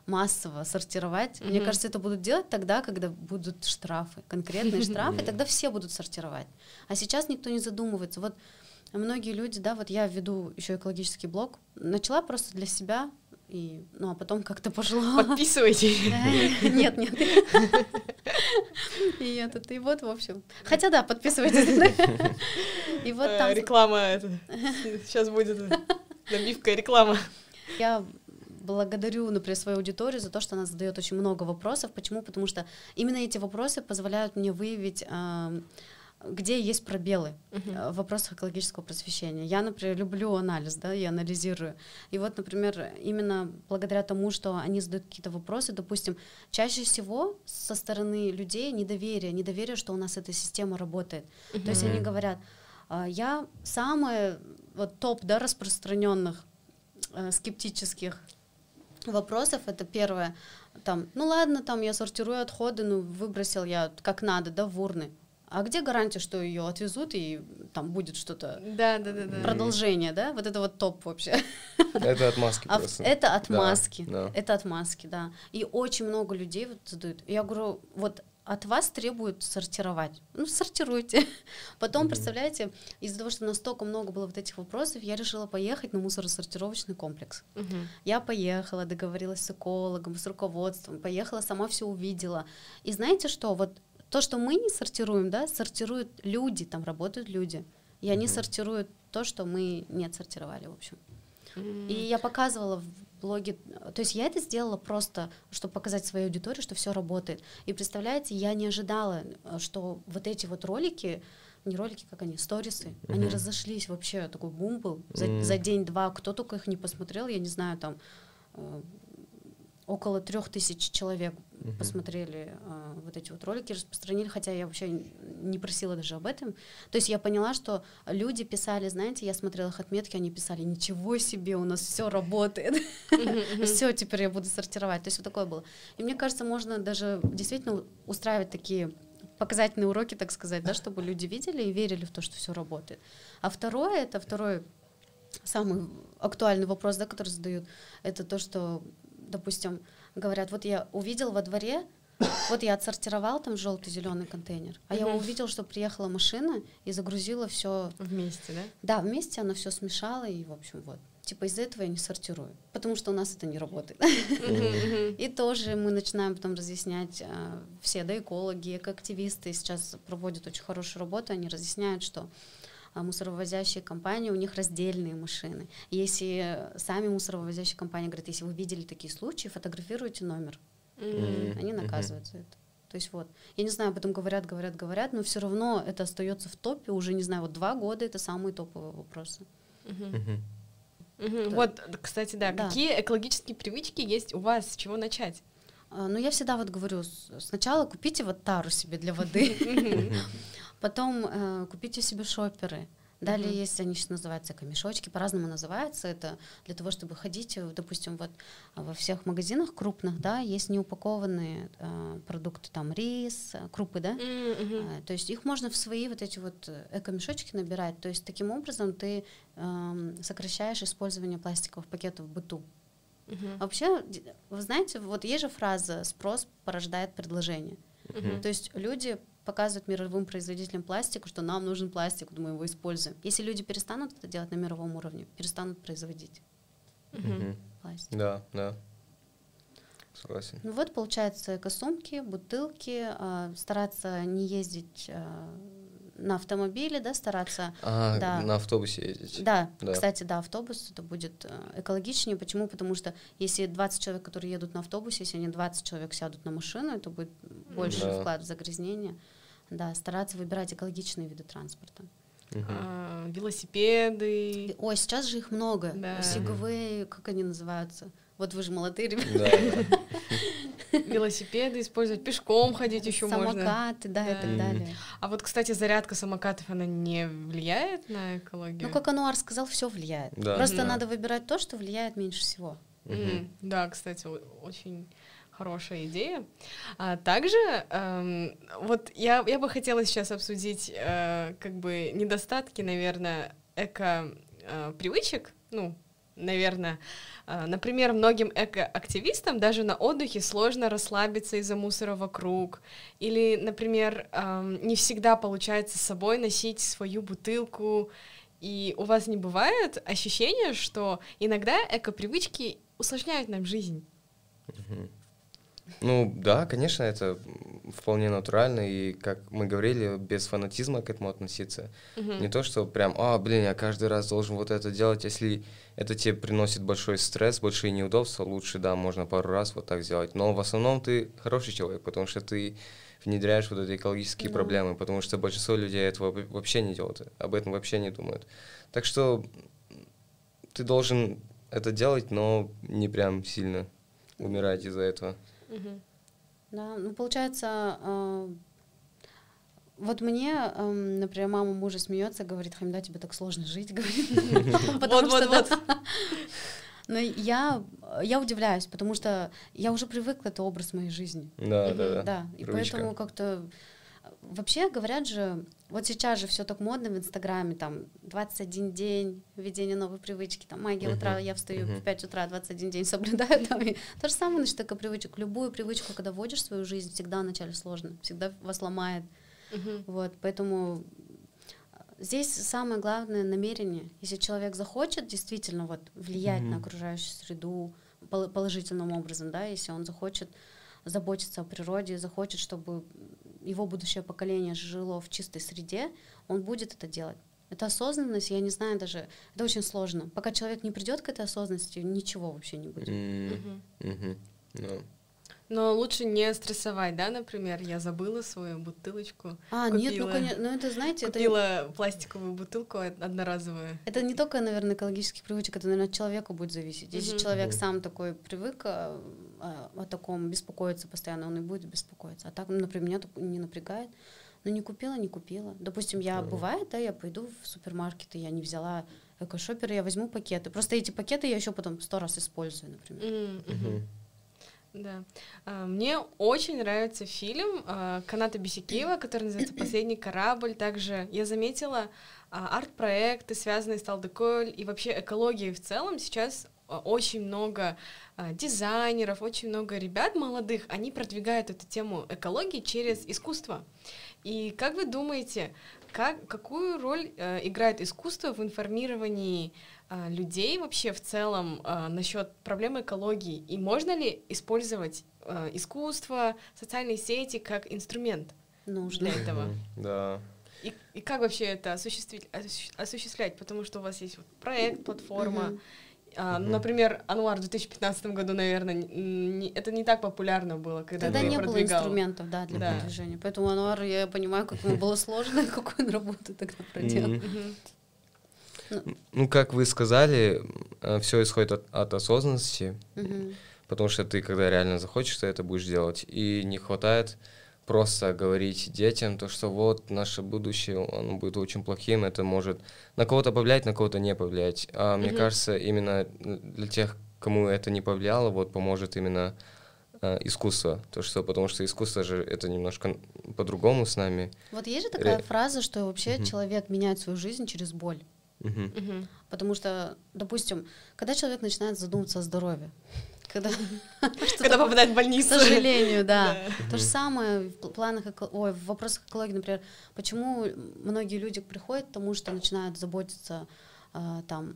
массово сортировать. Мне Мгм. кажется, это будут делать тогда, когда будут штрафы, конкретные штрафы, тогда все будут сортировать. А сейчас никто не задумывается. Вот многие люди, да, вот я веду еще экологический блог, начала просто для себя, и, ну а потом как-то пошло. Подписывайтесь. Нет, нет. И этот, и вот, в общем. Хотя да, подписывайтесь. И вот Э, там Реклама это. Сейчас будет набивка реклама. я благодарю, например, свою аудиторию за то, что она задает очень много вопросов. Почему? Потому что именно эти вопросы позволяют мне выявить, ам, где есть пробелы э, в вопросах экологического просвещения. Я, например, люблю анализ, да, я анализирую. И вот, например, именно благодаря тому, что они задают какие-то вопросы, допустим, чаще всего со стороны людей недоверие, недоверие, что у нас эта система работает. То есть они говорят, «А, я самая вот топ, да, распространенных э, скептических вопросов это первое там ну ладно там я сортирую отходы ну выбросил я как надо да в урны а где гарантия что ее отвезут и там будет что-то Да, да, да, да. продолжение да вот это вот топ вообще Это отмазки а просто. это Да, отмазки да. это отмазки да и очень много людей вот задают я говорю вот от вас требуют сортировать. Ну, сортируйте. Потом, Мгм. представляете, из-за того, что настолько много было вот этих вопросов, я решила поехать на мусоросортировочный комплекс. Мгм. Я поехала, договорилась с экологом, с руководством, поехала, сама все увидела. И знаете что, вот то, что мы не сортируем, да, сортируют люди, там работают люди. И они Мгм. сортируют то, что мы не отсортировали, в общем. М. И я показывала в блоге, то есть я это сделала просто, чтобы показать своей аудитории, что все работает. И представляете, я не ожидала, э, что вот эти вот ролики, не ролики, как они, сторисы, они Мгм. разошлись вообще, такой бум был за, М. за день-два. Кто только их не посмотрел, я не знаю, там э, около трех тысяч человек Мгм. посмотрели э, вот эти вот ролики, распространили, хотя я вообще не просила даже об этом. То есть я поняла, что люди писали, знаете, я смотрела их отметки, они писали, ничего себе, у нас все работает, все, теперь я буду сортировать. То есть вот такое было. И мне кажется, можно даже действительно устраивать такие показательные уроки, так сказать, да, чтобы люди видели и верили в то, что все работает. А второе, это второй самый актуальный вопрос, да, который задают, это то, что, допустим, говорят, вот я увидел во дворе, вот я отсортировал там желтый зеленый контейнер, а я Мгм. увидел, что приехала машина и загрузила все. Вместе, да? Да, вместе она все смешала, и, в общем, вот. Типа из-за этого я не сортирую, потому что у нас это не работает. И тоже мы начинаем потом разъяснять, э, все, да, экологи, экоактивисты сейчас проводят очень хорошую работу, они разъясняют, что мусоровозящие компании, у них раздельные машины. Если сами мусоровозящие компании говорят, если вы видели такие случаи, фотографируйте номер, М. они Мгм. наказывают за это. То есть вот, я не знаю, об этом говорят, говорят, говорят, но все равно это остается в топе уже, не знаю, вот два года это самые топовые вопросы. Да. Вот, кстати, да, Да. какие экологические привычки есть у вас, с чего начать? А, Ну, я всегда вот говорю, сначала купите вот тару себе для воды. Потом э, купите себе шоперы. Далее Мгм. есть, они сейчас называются камешочки, по-разному называются. Это для того, чтобы ходить, э, допустим, вот а, во всех магазинах крупных, да, есть неупакованные э, продукты, там рис, э, крупы, да. Мгм. А, То есть их можно в свои вот эти вот э, эко-мешочки набирать. То есть таким образом ты эм, сокращаешь использование пластиковых пакетов в быту. Мгм. Вообще, вы знаете, вот есть же фраза «спрос порождает предложение». Мгм. То есть люди показывают мировым производителям пластику, что нам нужен пластик, мы его используем. Если люди перестанут это делать на мировом уровне, перестанут производить. Мгм. пластик. Да, да. Согласен. Ну вот, получается, эко-сумки, бутылки, а, стараться не ездить а, на автомобиле, да, стараться... А, Да. на автобусе ездить. Да, Да. кстати, да, автобус это будет э, экологичнее. Почему? Потому что если 20 человек, которые едут на автобусе, если они 20 человек сядут на машину, это будет больше Да. вклад в загрязнение. Да, стараться выбирать экологичные виды транспорта. Мгм. а, велосипеды. Ой, сейчас же их много. Да. Сиговые, как они называются? Вот вы же молодые ребята. Да, да. велосипеды использовать, пешком ходить еще можно. Самокаты, да, и так далее. А вот, кстати, зарядка самокатов, она не влияет на экологию? Ну, как Ануар сказал, все влияет. Да, Просто да. надо выбирать то, что влияет меньше всего. Да, кстати, очень хорошая идея. А также, эм, вот я, я бы хотела сейчас обсудить э, как бы недостатки, наверное, эко-привычек, ну, наверное, э, например, многим эко-активистам даже на отдыхе сложно расслабиться из-за мусора вокруг, или, например, эм, не всегда получается с собой носить свою бутылку, и у вас не бывает ощущения, что иногда эко-привычки усложняют нам жизнь? Ну да, конечно, это вполне натурально, и, как мы говорили, без фанатизма к этому относиться. Мгм. Не то, что прям, а, блин, я каждый раз должен вот это делать, если это тебе приносит большой стресс, большие неудобства, лучше, да, можно пару раз вот так сделать. Но в основном ты хороший человек, потому что ты внедряешь вот эти экологические Да. проблемы, потому что большинство людей этого во- вообще не делают, об этом вообще не думают. Так что ты должен это делать, но не прям сильно умирать из-за этого. Да, ну получается, э, вот мне, эм, например, мама мужа смеется, говорит, Хамида, тебе так сложно жить, говорит. Потому что. Но я, я удивляюсь, потому что я уже привыкла, это образ моей жизни. Да, да, да. Да, и привычка. поэтому как-то вообще говорят же, вот сейчас же все так модно в Инстаграме, там 21 день введения новой привычки, там магия Мгм. утра, я встаю Мгм. в 5 утра, 21 день соблюдаю. Там, и то же самое насчет такой привычек. Любую привычку, когда вводишь в свою жизнь, всегда вначале сложно, всегда вас ломает. Мгм. Вот, поэтому э, здесь самое главное намерение. Если человек захочет действительно вот влиять на Мгм. окружающую среду пол- положительным образом, да, если он захочет заботиться о природе, захочет, чтобы его будущее поколение жило в чистой среде, он будет это делать. Это осознанность, я не знаю даже, это очень сложно. Пока человек не придет к этой осознанности, ничего вообще не будет. Мгм. мгм. Ну, Но лучше не стрессовать, да, например, я забыла свою бутылочку, А, нет, ну, Купила. конечно, ну это, знаете, это, купила пластиковую бутылку од- одноразовую. Это не только, наверное, экологических привычек, это, наверное, от человека будет зависеть. Если Мгм. человек Мгм. сам такой привык а, о таком беспокоиться постоянно, он и будет беспокоиться. А так, например, меня не напрягает. Ну, не купила, не купила. Допустим, я Здорово. бывает, да, я пойду в супермаркет, и я не взяла экошопер, я возьму пакеты. Просто эти пакеты я еще потом сто раз использую, например. Мгм. мгм. Да. А, Мне очень нравится фильм а, Каната Бесикиева, который называется «Последний корабль». Также я заметила а, арт-проекты, связанные с Талдыколь, и вообще экологией в целом. Сейчас очень много а, дизайнеров, очень много ребят молодых, они продвигают эту тему экологии через искусство. И как вы думаете, как, какую роль э, играет искусство в информировании а, людей вообще в целом а, насчет проблемы экологии? И можно ли использовать а, искусство, социальные сети как инструмент Нужно. для этого? Да. И, и как вообще это осуществить, осущ- осуществлять? Потому что у вас есть вот проект, платформа. Мгм. Ну, Мгм. например, Ануар в 2015 году, наверное, не- это не так популярно было, когда Тогда не было продвигал. инструментов, да, для Да. продвижения. Поэтому Ануар, я понимаю, как ему было сложно, какую он работу тогда проделал. Мгм. Ну, как вы сказали, все исходит от, от осознанности, потому что ты, когда реально захочешь, ты это будешь делать. И не хватает просто говорить детям то, что вот наше будущее, оно будет очень плохим, это может на кого-то повлиять, на кого-то не повлиять. А мне Мгм. кажется, именно для тех, кому это не повлияло, вот поможет именно э, искусство. То, что, потому что искусство же это немножко по-другому с нами. Вот есть же такая Ре- фраза, что вообще Мгм. человек меняет свою жизнь через боль. Мгм. Мгм. Потому что, допустим, когда человек начинает задумываться о здоровье, когда, Когда попадает в к больницу. сожалению, да. Да. То же самое в пл- планах, ой, в вопросах экологии, например, почему многие люди приходят к тому, что начинают заботиться, а, там,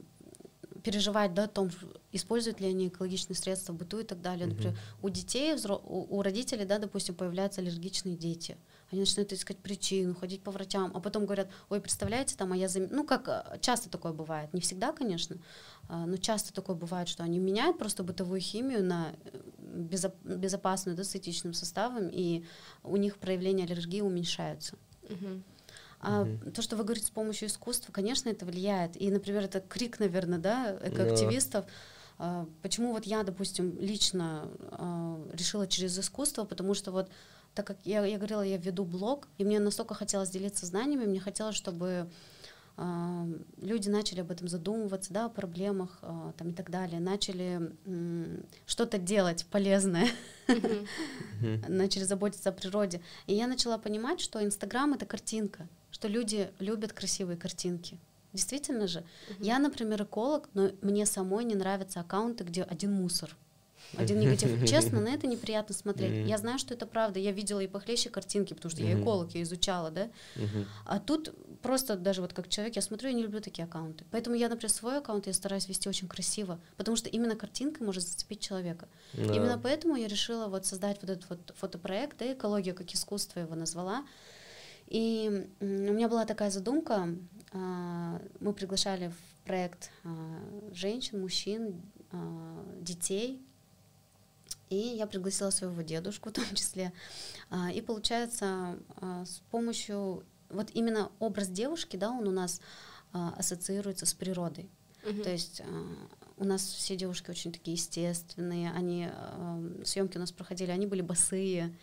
переживать, да, о том, используют ли они экологичные средства в быту и так далее. Например, у детей, у родителей, да, допустим, появляются аллергичные дети. Они начинают искать причину, ходить по врачам, а потом говорят, ой, представляете, там, а я... зам-» Ну, как а, часто такое бывает, не всегда, конечно, а, но часто такое бывает, что они меняют просто бытовую химию на э, безо- безопасную, да, с этичным составом, и у них проявления аллергии уменьшаются. А то, что вы говорите с помощью искусства, конечно, это влияет. И, например, это крик, наверное, да, экоактивистов. А, Почему вот я, допустим, лично а, решила через искусство, потому что вот так как я, я говорила, я веду блог, и мне настолько хотелось делиться знаниями, мне хотелось, чтобы а, люди начали об этом задумываться, да, о проблемах а, там и так далее, начали что-то делать полезное, начали заботиться о природе. И я начала понимать, что Инстаграм — это картинка, что люди любят красивые картинки. Действительно же. Я, например, эколог, но мне самой не нравятся аккаунты, где один мусор. Один негатив. Честно, на это неприятно смотреть. Я знаю, что это правда. Я видела и похлеще картинки, потому что я эколог, я изучала, да. А тут просто даже вот как человек, я смотрю, я не люблю такие аккаунты. Поэтому я, например, свой аккаунт я стараюсь вести очень красиво, потому что именно картинка может зацепить человека. Да. Именно поэтому я решила вот создать вот этот вот фотопроект, да, экология как искусство его назвала. И у меня была такая задумка, а, мы приглашали в проект а, женщин, мужчин, а, детей, и я пригласила своего дедушку в том числе. А, И получается, а, с помощью вот именно образ девушки, да, он у нас а, ассоциируется с природой. Мгм. То есть у нас все девушки очень такие естественные, они съемки у нас проходили, они были босые,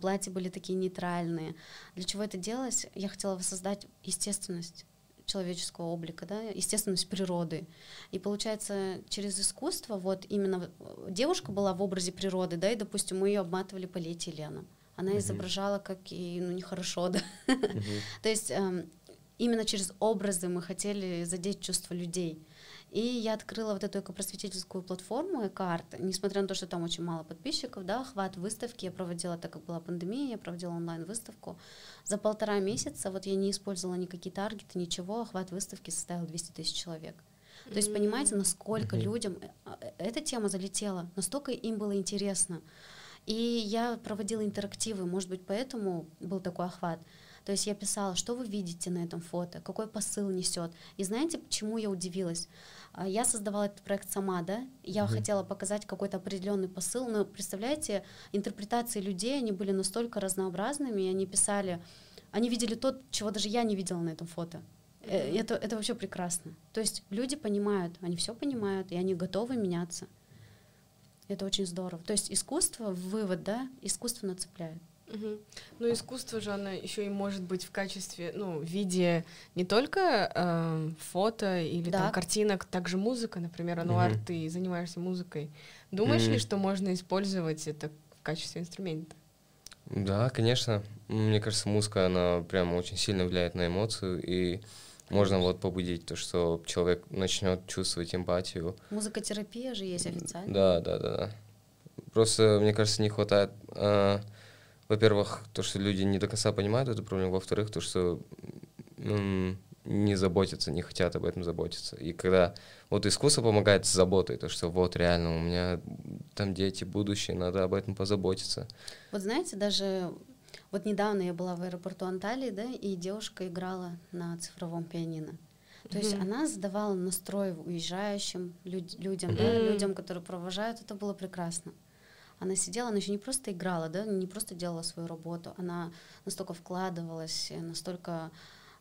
платья были такие нейтральные. Для чего это делалось? Я хотела воссоздать естественность человеческого облика, да, естественность природы. И получается, через искусство, вот именно э, девушка была в образе природы, да, и, допустим, мы ее обматывали полиэтиленом. Она изображала, как ей, ну, нехорошо, да. То есть эм, именно через образы мы хотели задеть чувства людей. И я открыла вот эту экопросветительскую платформу «Экоарт», несмотря на то, что там очень мало подписчиков, да, охват выставки я проводила, так как была пандемия, я проводила онлайн-выставку. За полтора месяца, вот я не использовала никакие таргеты, ничего, охват выставки составил 200 тысяч человек. То есть понимаете, насколько людям э, э, эта тема залетела, настолько им было интересно. И я проводила интерактивы, может быть, поэтому был такой охват. То есть я писала, что вы видите на этом фото, какой посыл несет. И знаете, почему я удивилась? А, Я создавала этот проект сама, да? Я хотела показать какой-то определенный посыл, но представляете, интерпретации людей, они были настолько разнообразными, и они писали, они видели то, чего даже я не видела на этом фото. Э, Это, это вообще прекрасно. То есть люди понимают, они все понимают, и они готовы меняться. Это очень здорово. То есть искусство, вывод, да, искусственно цепляет. Мгм. Ну, искусство же, оно еще и может быть в качестве, ну, в виде не только эм, фото или Да. там картинок, также музыка, например, ануар, Мгм. ты занимаешься музыкой. Думаешь ли, Мгм. что можно использовать это в качестве инструмента? Да, конечно. Мне кажется, музыка, она прям очень сильно влияет на эмоцию, и можно вот побудить то, что человек начнет чувствовать эмпатию. Музыкотерапия же есть официально. Да, да, да, да. Просто, мне кажется, не хватает, а, во-первых, то, что люди не до конца понимают эту проблему, во-вторых, то, что не заботятся, не хотят об этом заботиться. И когда вот искусство помогает с заботой, то, что вот реально у меня там дети, будущее, надо об этом позаботиться. Вот знаете, даже вот недавно я была в аэропорту Анталии, да, и девушка играла на цифровом пианино. То есть Мгм. она задавала настрой уезжающим люд- людям, да, Мгм. людям, которые провожают, это было прекрасно. Она сидела, она еще не просто играла, да, не просто делала свою работу, она настолько вкладывалась, настолько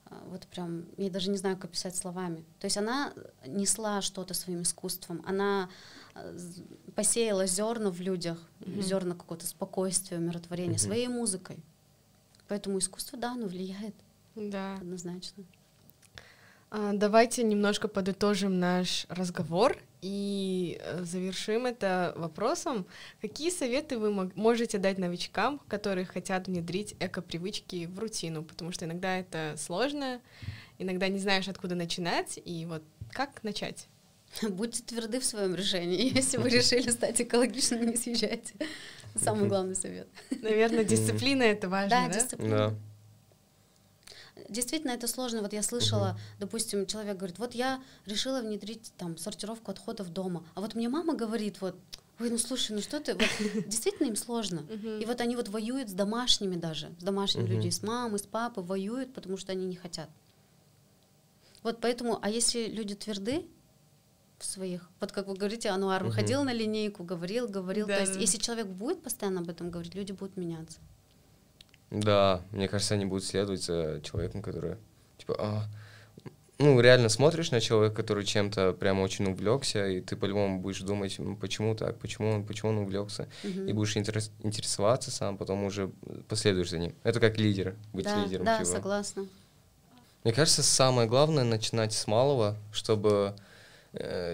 э, вот прям, я даже не знаю, как описать словами. То есть она несла что-то своим искусством, она э, посеяла зерна в людях, Мгм. зерна какого-то спокойствия, умиротворения Мгм. своей музыкой. Поэтому искусство, да, оно влияет Да. однозначно. А, Давайте немножко подытожим наш разговор и э, завершим это вопросом. Какие советы вы можете дать новичкам, которые хотят внедрить эко-привычки в рутину? Потому что иногда это сложно, иногда не знаешь, откуда начинать, и вот как начать? Будьте тверды в своем решении. Если вы решили стать экологичным, не съезжайте. Самый главный совет. Наверное, дисциплина это важно, Да, да? дисциплина. Да. Действительно, это сложно. Вот я слышала, допустим, человек говорит, вот я решила внедрить там сортировку отходов дома, а вот мне мама говорит, вот, ой, ну слушай, ну что ты, вот, действительно им сложно. Мгм. И вот они вот воюют с домашними даже, с домашними Мгм. людьми, с мамой, с папой воюют, потому что они не хотят. Вот поэтому, а если люди тверды в своих, вот как вы говорите, Ануар выходил на линейку, говорил, говорил, то есть Да-да. если человек будет постоянно об этом говорить, люди будут меняться. Да, мне кажется, они будут следовать за человеком, который, типа, а, ну, реально смотришь на человека, который чем-то прямо очень увлекся, и ты по-любому будешь думать, «М, почему так, почему он, почему он увлекся, Мгм. и будешь интерес- интересоваться сам, потом уже последуешь за ним. Это как лидер, быть да, лидером. да, типа. согласна. Мне кажется, самое главное начинать с малого, чтобы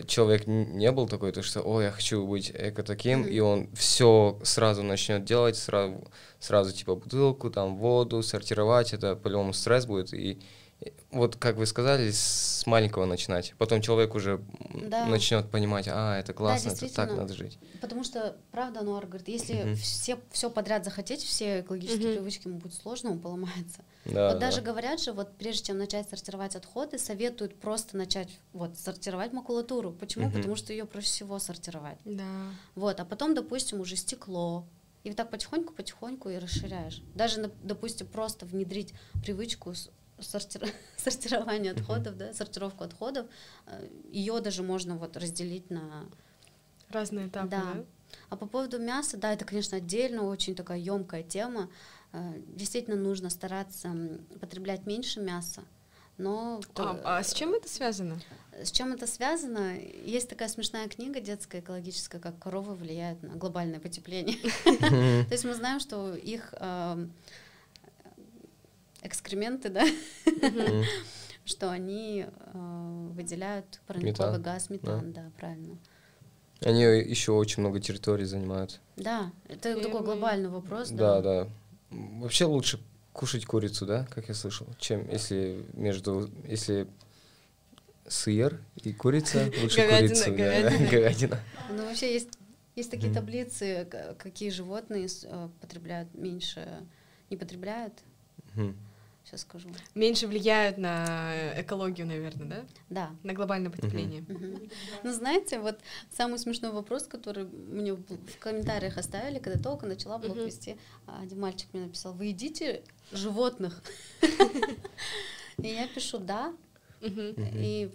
человек н- не был такой, то что, ой, я хочу быть эко таким, и он все сразу начнет делать, сразу, сразу типа бутылку, там воду, сортировать, это по-любому стресс будет. И и вот, как вы сказали, с маленького начинать. Потом человек уже Да. начнет понимать, а, это классно, это так надо жить. Потому что, правда, Нуар говорит, если Мгм. все, все подряд захотеть, все экологические Мгм. привычки, ему будет сложно, он поломается. Да, вот да. даже говорят же, вот прежде чем начать сортировать отходы, советуют просто начать вот сортировать макулатуру. Почему? Мгм. Потому что ее проще всего сортировать. Да. Вот, а потом, допустим, уже стекло. И вот так потихоньку-потихоньку и расширяешь. Даже, допустим, просто внедрить привычку сортир- сортирования отходов, да, сортировку отходов, ее даже можно вот разделить на Разные этапы, Да. да? а по поводу мяса, да, это, конечно, отдельно очень такая емкая тема. Э, Действительно нужно стараться потреблять меньше мяса. Но А, то- а с чем это связано? с чем это связано? Есть такая смешная книга детская, экологическая, как коровы влияют на глобальное потепление. То есть мы знаем, что их эм, экскременты, да, что они э, выделяют парниковый газ, метан, да, правильно. Они еще очень много территорий занимают. Да, это такой глобальный вопрос, Да, да. да. Вообще лучше кушать курицу, да, как я слышал, чем если между, если сыр и курица, лучше Говядина, курицу. да, говядина. говядина. Ну, вообще есть, есть такие таблицы, какие животные э, потребляют меньше, не потребляют. Сейчас скажу. Меньше влияют на экологию, наверное, да? Да. На глобальное потепление. Ну, знаете, вот самый смешной вопрос, который мне в комментариях оставили, когда только начала блог Мгм. вести, а, один мальчик мне написал, вы едите животных? И я пишу «да», Мгм. и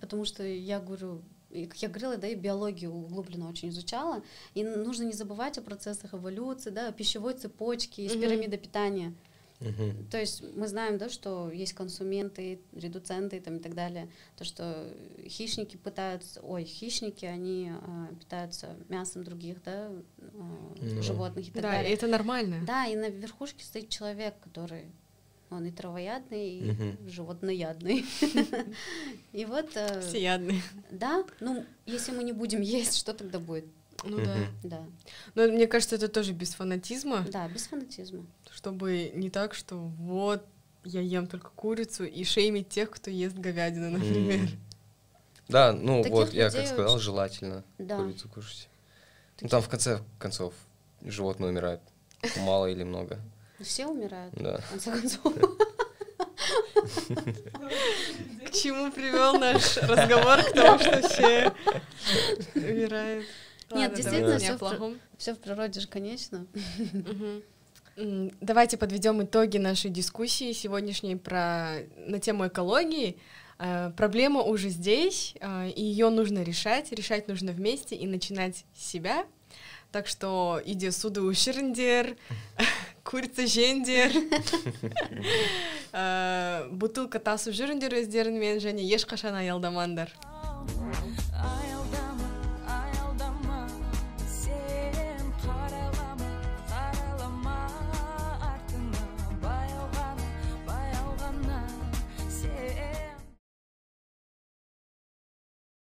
потому что я говорю, и, как я говорила, да, и биологию углубленно очень изучала, и нужно не забывать о процессах эволюции, да, о пищевой цепочке, из Мгм. пирамиды питания. Мгм. То есть мы знаем, да, что есть консументы, редуценты там, и так далее. То, что хищники пытаются, ой, хищники, они а, питаются мясом других, да, а, Ну. животных и так Да, и далее. это нормально. Да, и на верхушке стоит человек, который он и травоядный, и Мгм. животноядный. И вот, э, Всеядные. да, ну, если мы не будем есть, что тогда будет? Ну да. Мгм. Да, Но мне кажется, это тоже без фанатизма, да, без фанатизма. чтобы не так, что вот я ем только курицу и шеймить тех, кто ест говядину, например. М. Да, ну Таких вот я как сказал, очень- желательно Да. курицу кушать. Ну там в конце концов животные умирают. Мало или много. Все умирают, Да. в конце концов. К чему привел наш разговор к тому, что все умирают? Нет, Ладно, действительно, о в. Все в природе же конечно. Давайте подведем итоги нашей дискуссии сегодняшней про на тему экологии. Э, Проблема уже здесь, э, и ее нужно решать. Решать нужно вместе и начинать с себя. Так что иди суды уширндер, курица жендер, Э, бутылка тасу жүріндер өздеріңмен және ешқашан аялдамаңдар